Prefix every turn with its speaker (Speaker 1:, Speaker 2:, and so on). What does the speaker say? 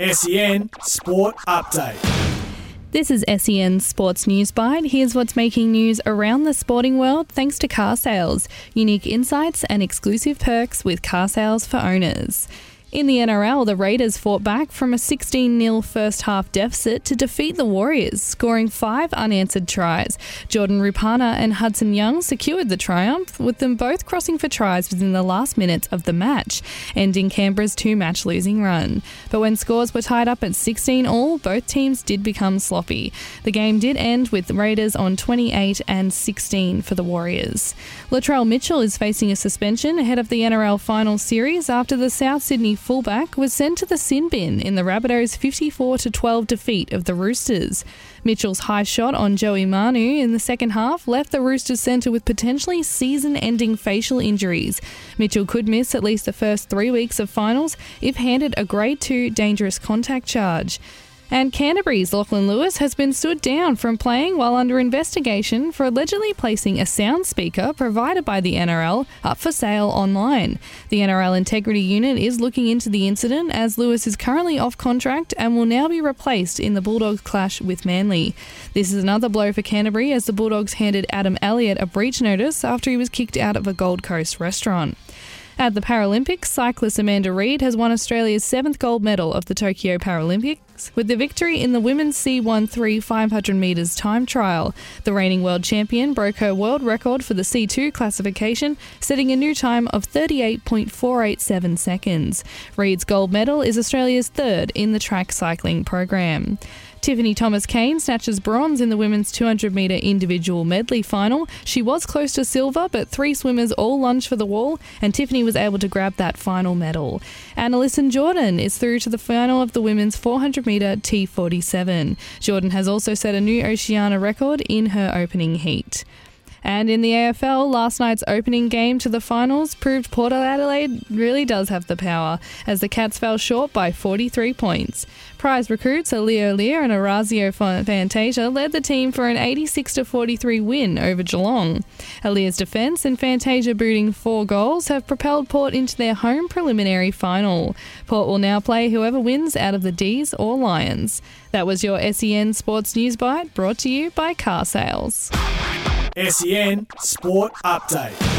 Speaker 1: SEN Sport Update.
Speaker 2: This is SEN Sports News Bite. Here's what's making news around the sporting world thanks to carsales. Unique insights and exclusive perks with carsales for owners. In the NRL, the Raiders fought back from a 16 0 first half deficit to defeat the Warriors, scoring five unanswered tries. Jordan Rapana and Hudson Young secured the triumph, with them both crossing for tries within the last minutes of the match, ending Canberra's two match losing run. But when scores were tied up at 16 all, both teams did become sloppy. The game did end with Raiders on 28 and 16 for the Warriors. Latrell Mitchell is facing a suspension ahead of the NRL final series after the South Sydney fullback was sent to the sin bin in the Rabbitohs' 54 12 defeat of the Roosters. Mitchell's high shot on Joey Manu in the second half left the Roosters centre with potentially season ending facial injuries. Mitchell could miss at least the first three weeks of finals if handed a Grade 2 dangerous contact charge. And Canterbury's Lachlan Lewis has been stood down from playing while under investigation for allegedly placing a sound speaker provided by the NRL up for sale online. The NRL Integrity Unit is looking into the incident as Lewis is currently off contract and will now be replaced in the Bulldogs clash with Manly. This is another blow for Canterbury as the Bulldogs handed Adam Elliott a breach notice after he was kicked out of a Gold Coast restaurant. At the Paralympics, cyclist Amanda Reid has won Australia's seventh gold medal of the Tokyo Paralympics with the victory in the women's C13 500 metres time trial. The reigning world champion broke her world record for the C2 classification, setting a new time of 38.487 seconds. Reid's gold medal is Australia's third in the track cycling program. Tiffany Thomas Kane snatches bronze in the women's 200 metre individual medley final. She was close to silver, but three swimmers all lunged for the wall, and Tiffany was able to grab that final medal. Annalison Jordan is through to the final of the women's 400 metre T47. Jordan has also set a new Oceania record in her opening heat. And in the AFL, last night's opening game to the finals proved Port Adelaide really does have the power, as the Cats fell short by 43 points. Prize recruits Aliir Aliir and Orazio Fantasia led the team for an 86 43 win over Geelong. Aliir's defence and Fantasia booting four goals have propelled Port into their home preliminary final. Port will now play whoever wins out of the D's or Lions. That was your SEN Sports News Bite brought to you by Carsales.
Speaker 1: SEN Sport Update.